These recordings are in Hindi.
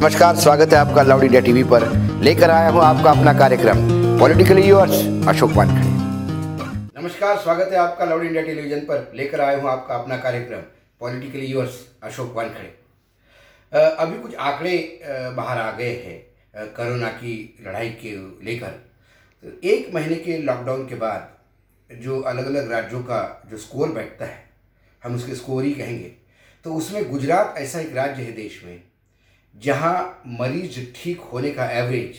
नमस्कार, स्वागत है आपका लाउड इंडिया टीवी पर। लेकर आया हूँ आपका अपना कार्यक्रम, पॉलिटिकली यूर्स अशोक वानखड़े। नमस्कार, स्वागत है आपका लाउड इंडिया टेलीविज़न पर। लेकर आया हूँ आपका अपना कार्यक्रम, पॉलिटिकली यूर्स अशोक वानखड़े। अभी कुछ आंकड़े बाहर आ गए हैं कोरोना की लड़ाई के लेकर। तो एक महीने के लॉकडाउन के बाद जो अलग अलग राज्यों का जो स्कोर बैठता है, हम उसके स्कोर ही कहेंगे। तो उसमें गुजरात ऐसा एक राज्य है देश में जहाँ मरीज़ ठीक होने का एवरेज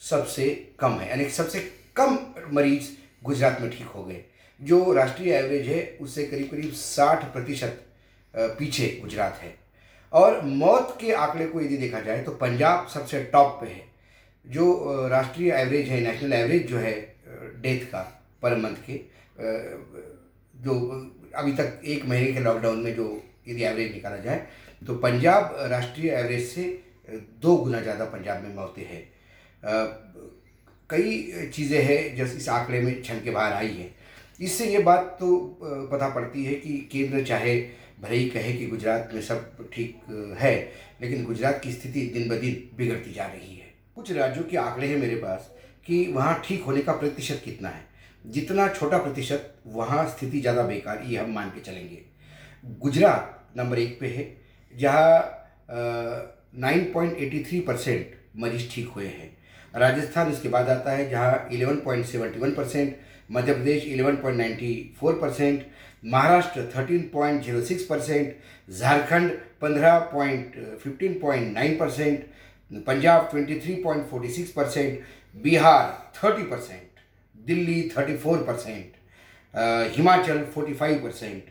सबसे कम है, यानी सबसे कम मरीज़ गुजरात में ठीक हो गए। जो राष्ट्रीय एवरेज है, उससे करीब करीब साठ प्रतिशत पीछे गुजरात है। और मौत के आंकड़े को यदि देखा जाए तो पंजाब सबसे टॉप पे है। जो राष्ट्रीय एवरेज है नेशनल एवरेज जो है डेथ का पर मंथ के जो अभी तक एक महीने के लॉकडाउन में जो यदि एवरेज निकाला जाए तो पंजाब राष्ट्रीय एवरेज से दो गुना ज़्यादा पंजाब में मौतें हैं। कई चीज़ें हैं जो इस आंकड़े में छन के बाहर आई हैं। इससे ये बात तो पता पड़ती है कि केंद्र चाहे भले ही कहे कि गुजरात में सब ठीक है, लेकिन गुजरात की स्थिति दिन ब दिन बिगड़ती जा रही है। कुछ राज्यों के आंकड़े हैं मेरे पास कि वहाँ ठीक होने का प्रतिशत कितना है। जितना छोटा प्रतिशत, वहाँ स्थिति ज़्यादा बेकार, ये हम मान के चलेंगे। गुजरात नंबर एक पे है। जहाँ nine point eighty three percent मरीज़ ठीक हुए हैं। राजस्थान इसके बाद आता है, जहाँ eleven point seventy one percent Madhya Pradesh eleven point ninety four percent Maharashtra thirteen point zero six percent Jharkhand पंद्रह point fifteen point nine percent Punjab twenty three point forty six percent Bihar thirty percent Delhi thirty four percent Himachal forty five percent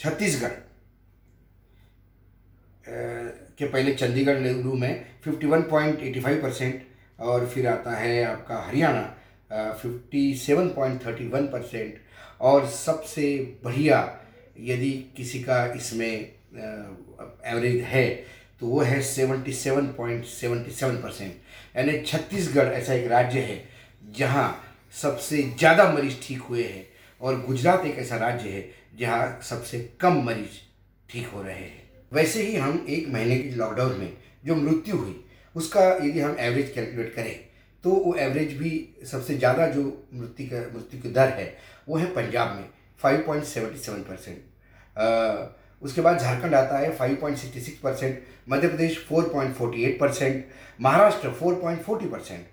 Chhattisgarh के पहले चंडीगढ़ नेहरू में 51.85 परसेंट और फिर आता है आपका Haryana fifty seven point thirty one percent और सबसे बढ़िया यदि किसी का इसमें एवरेज है तो वो है seventy seven point seventy seven percent यानी छत्तीसगढ़ ऐसा एक राज्य है जहाँ सबसे ज़्यादा मरीज़ ठीक हुए हैं और गुजरात एक ऐसा राज्य है जहाँ सबसे कम मरीज़ ठीक हो रहे हैं। वैसे ही हम एक महीने के लॉकडाउन में जो मृत्यु हुई, उसका यदि हम एवरेज कैलकुलेट करें तो वो एवरेज भी सबसे ज़्यादा जो मृत्यु का, मृत्यु की दर है, वो है पंजाब में 5.77 परसेंट उसके बाद झारखंड आता है 5.66 percent Madhya Pradesh 4.48 percent Maharashtra 4.40 percent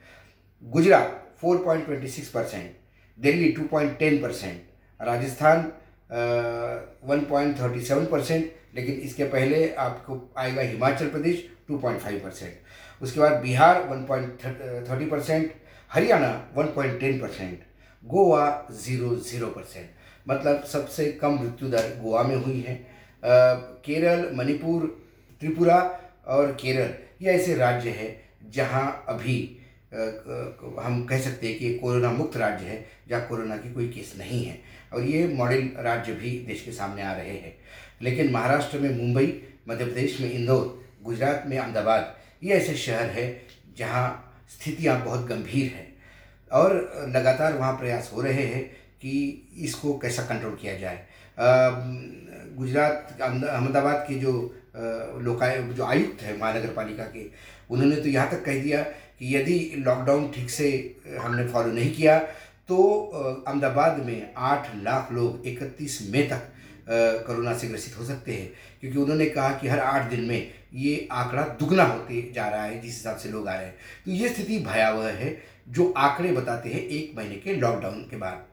Gujarat 4.26 percent Delhi 2.10 percent Rajasthan one point thirty seven percent लेकिन इसके पहले आपको आएगा Himachal Pradesh two point five percent उसके बाद Bihar one point thirty percent Haryana one point ten percent Goa zero zero percent मतलब सबसे कम मृत्यु दर गोवा में हुई है। केरल, मणिपुर, त्रिपुरा और केरल, ये ऐसे राज्य है जहाँ अभी हम कह सकते हैं कि कोरोना मुक्त राज्य है जहाँ कोरोना की कोई केस नहीं है। और ये मॉडल राज्य भी देश के सामने आ रहे हैं। लेकिन महाराष्ट्र में मुंबई मध्य प्रदेश में इंदौर, गुजरात में अहमदाबाद, ये ऐसे शहर है जहाँ स्थितियाँ बहुत गंभीर हैं। और लगातार वहाँ प्रयास हो रहे हैं कि इसको कैसा कंट्रोल किया जाए। गुजरात, अहमदाबाद के जो लोकाय, जो आयुक्त है महानगर पालिका के, उन्होंने तो यहाँ तक कह दिया कि यदि लॉकडाउन ठीक से हमने फॉलो नहीं किया तो अहमदाबाद में आठ लाख लोग इकतीस मई तक कोरोना से ग्रसित हो सकते हैं। क्योंकि उन्होंने कहा कि हर आठ दिन में ये आंकड़ा दुगना होते जा रहा है, जिस हिसाब से लोग आ रहे हैं। तो ये स्थिति भयावह है, जो आंकड़े बताते हैं एक महीने के लॉकडाउन के बाद।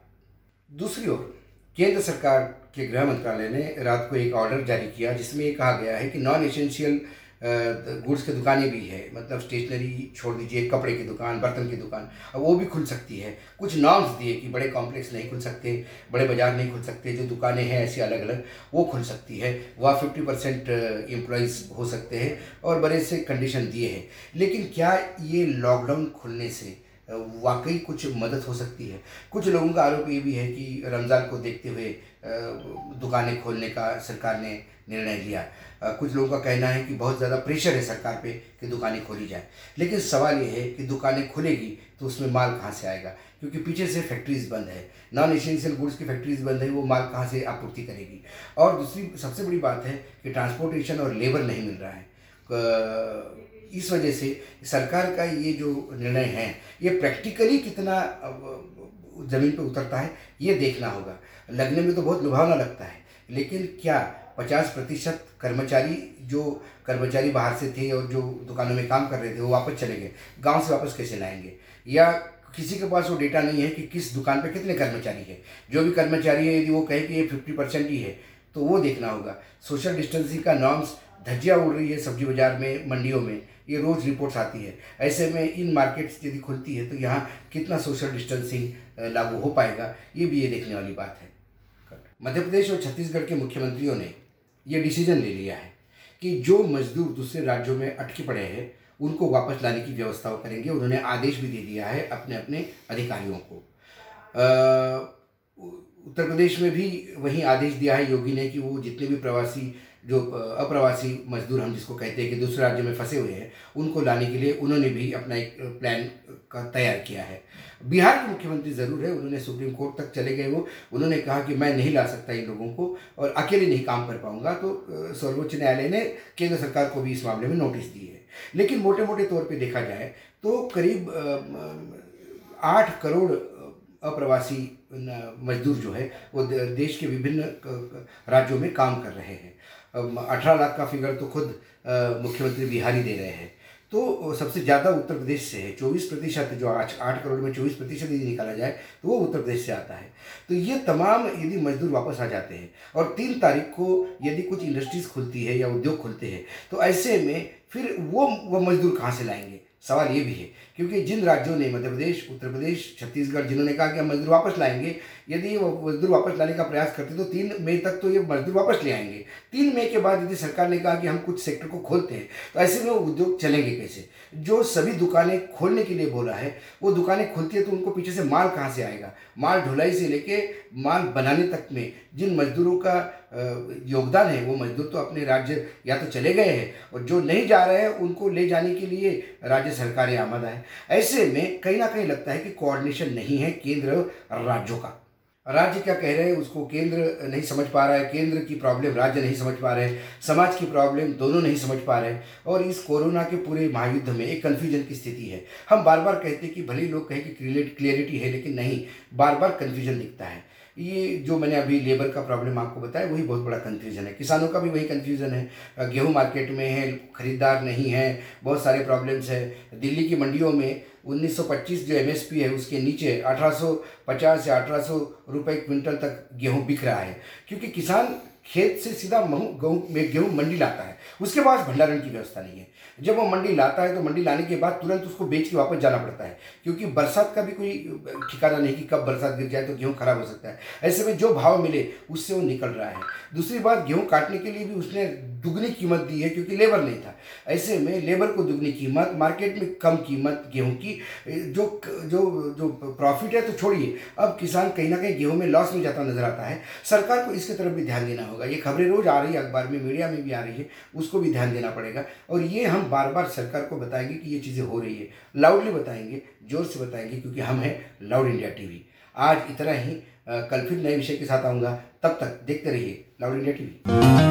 दूसरी ओर केंद्र सरकार के गृह मंत्रालय ने रात को एक ऑर्डर जारी किया, जिसमें ये कहा गया है कि नॉन एसेंशियल गुड्स की दुकानें भी है। मतलब स्टेशनरी छोड़ दीजिए, कपड़े की दुकान, बर्तन की दुकान अब वो भी खुल सकती है। कुछ नॉर्म्स दिए कि बड़े कॉम्प्लेक्स नहीं खुल सकते, बड़े बाज़ार नहीं खुल सकते, जो दुकानें हैं ऐसी अलग अलग वो खुल सकती है। वह फिफ्टी परसेंट एम्प्लॉयज़ हो सकते हैं, और बड़े से कंडीशन दिए हैं। लेकिन क्या ये लॉकडाउन खुलने से वाकई कुछ मदद हो सकती है। कुछ लोगों का आरोप ये भी है कि रमज़ान को देखते हुए दुकानें खोलने का सरकार ने निर्णय लिया। कुछ लोगों का कहना है कि बहुत ज़्यादा प्रेशर है सरकार पे कि दुकानें खोली जाए। लेकिन सवाल ये है कि दुकानें खुलेगी तो उसमें माल कहाँ से आएगा? क्योंकि पीछे से फैक्ट्रीज बंद है। नॉन एसेंशियल गुड्स की फैक्ट्रीज बंद है, वो माल कहाँ से आपूर्ति करेगी? और दूसरी सबसे बड़ी बात है कि ट्रांसपोर्टेशन और लेबर नहीं मिल रहा है। इस वजह से सरकार का ये जो निर्णय है, ये प्रैक्टिकली कितना ज़मीन पे उतरता है, ये देखना होगा। लगने में तो बहुत लुभावना लगता है, लेकिन क्या पचास प्रतिशत कर्मचारी जो कर्मचारी बाहर से थे और जो दुकानों में काम कर रहे थे, वो वापस चले गए, गाँव से वापस कैसे लाएँगे? या किसी के पास वो डेटा नहीं है कि किस दुकान पे कितने कर्मचारी है। जो भी कर्मचारी है, यदि वो कहे कि ये फिफ्टी परसेंट ही है तो वो देखना होगा। सोशल डिस्टेंसिंग का नॉर्म्स धज्जियाँ उड़ रही है सब्ज़ी बाज़ार में, मंडियों में, ये रोज़ रिपोर्ट्स आती है। ऐसे में इन मार्केट्स यदि खुलती है तो यहाँ कितना सोशल डिस्टेंसिंग लागू हो पाएगा, ये भी ये देखने वाली बात है। मध्य प्रदेश और छत्तीसगढ़ के मुख्यमंत्रियों ने ये डिसीज़न ले लिया है कि जो मजदूर दूसरे राज्यों में अटके पड़े हैं, उनको वापस लाने की व्यवस्था करेंगे। उन्होंने आदेश भी दे दिया है अपने अपने अधिकारियों को। उत्तर प्रदेश में भी वही आदेश दिया है योगी ने कि वो जितने भी प्रवासी जो अप्रवासी मजदूर हम जिसको कहते हैं कि दूसरे राज्य में फंसे हुए हैं, उनको लाने के लिए उन्होंने भी अपना एक प्लान का तैयार किया है। बिहार के मुख्यमंत्री ज़रूर है, उन्होंने सुप्रीम कोर्ट तक चले गए वो। उन्होंने कहा कि मैं नहीं ला सकता इन लोगों को और अकेले नहीं काम कर पाऊँगा तो सर्वोच्च न्यायालय ने केंद्र सरकार को भी इस मामले में नोटिस दी है। लेकिन मोटे मोटे तौर पर देखा जाए तो करीब आठ करोड़ अप्रवासी मजदूर जो है, वो देश के विभिन्न राज्यों में काम कर रहे हैं। अठारह लाख का फिगर तो खुद मुख्यमंत्री बिहारी दे रहे हैं। तो सबसे ज़्यादा उत्तर प्रदेश से है, चौबीस प्रतिशत जो आज आठ करोड़ में चौबीस प्रतिशत यदि निकाला जाए तो वो उत्तर प्रदेश से आता है। तो ये तमाम यदि मजदूर वापस आ जाते हैं, और तीन तारीख को यदि कुछ इंडस्ट्रीज़ खुलती है या उद्योग खुलते हैं तो ऐसे में फिर वो वो मजदूर कहाँ से लाएँगे? सवाल ये भी है, क्योंकि जिन राज्यों ने मध्य प्रदेश, उत्तर प्रदेश, छत्तीसगढ़, जिन्होंने कहा कि हम मजदूर वापस लाएँगे, यदि वो मजदूर वापस लाने का प्रयास करते तो तीन मई तक तो ये मजदूर वापस ले आएँगे। तीन मई के बाद यदि सरकार ने कहा कि हम कुछ सेक्टर को खोलते हैं तो ऐसे में वो उद्योग चलेंगे कैसे? जो सभी दुकानें खोलने के लिए बोला है, वो दुकानें खुलती है तो उनको पीछे से माल कहाँ से आएगा? माल ढुलाई से लेके माल बनाने तक में जिन मजदूरों का योगदान है, वो मजदूर तो अपने राज्य या तो चले गए हैं और जो नहीं जा रहे हैं, उनको ले जाने के लिए राज्य सरकारें आमद है। ऐसे में कहीं ना कहीं लगता है कि कोऑर्डिनेशन नहीं है केंद्र राज्यों का। राज्य क्या कह रहे हैं, उसको केंद्र नहीं समझ पा रहा है, केंद्र की प्रॉब्लम राज्य नहीं समझ पा रहे हैं, समाज की प्रॉब्लम दोनों नहीं समझ पा रहे हैं। और इस कोरोना के पूरे महायुद्ध में एक कन्फ्यूज़न की स्थिति है। हम बार बार कहते हैं कि भले लोग कहें कि क्लियरिटी है, लेकिन नहीं, बार बार कन्फ्यूज़न दिखता है। ये जो मैंने अभी लेबर का प्रॉब्लम आपको बताया, वही बहुत बड़ा कन्फ्यूज़न है। किसानों का भी वही कन्फ्यूज़न है। गेहूँ मार्केट में है, खरीदार नहीं है, बहुत सारे प्रॉब्लम्स है। दिल्ली की मंडियों में 1925 जो एमएसपी है, उसके नीचे 1850 से 1800 रुपए क्विंटल तक गेहूँ बिक रहा है। क्योंकि किसान खेत से सीधा गेहूँ गेहूँ मंडी लाता है। उसके पास भंडारण की व्यवस्था नहीं है। जब वो मंडी लाता है तो मंडी लाने के बाद तुरंत उसको बेच के वापस जाना पड़ता है। क्योंकि बरसात का भी कोई ठिकाना नहीं कि कब बरसात गिर जाए तो गेहूँ खराब हो सकता है। ऐसे में जो भाव मिले, उससे वो निकल रहा है। दूसरी बात, गेहूँ काटने के लिए भी उसने दुगनी कीमत दी है क्योंकि लेबर नहीं था। ऐसे में लेबर को दुगनी कीमत, मार्केट में कम कीमत गेहूँ की जो जो जो प्रॉफिट है तो छोड़िए। अब किसान कहीं ना कहीं गेहूँ में लॉस में जाता नज़र आता है। सरकार को इसकी तरफ़ भी ध्यान देना होगा। ये खबरें रोज आ रही है, अखबार में, मीडिया में भी आ रही है, उसको भी ध्यान देना पड़ेगा। और ये हम बार बार सरकार को बताएँगे कि ये चीज़ें हो रही है। लाउडली बताएँगे, ज़ोर से बताएँगे, क्योंकि हम हैं लाउड इंडिया टीवी। आज इतना ही कल फिर नए विषय के साथ आऊँगा। तब तक देखते रहिए लाउड इंडिया टीवी।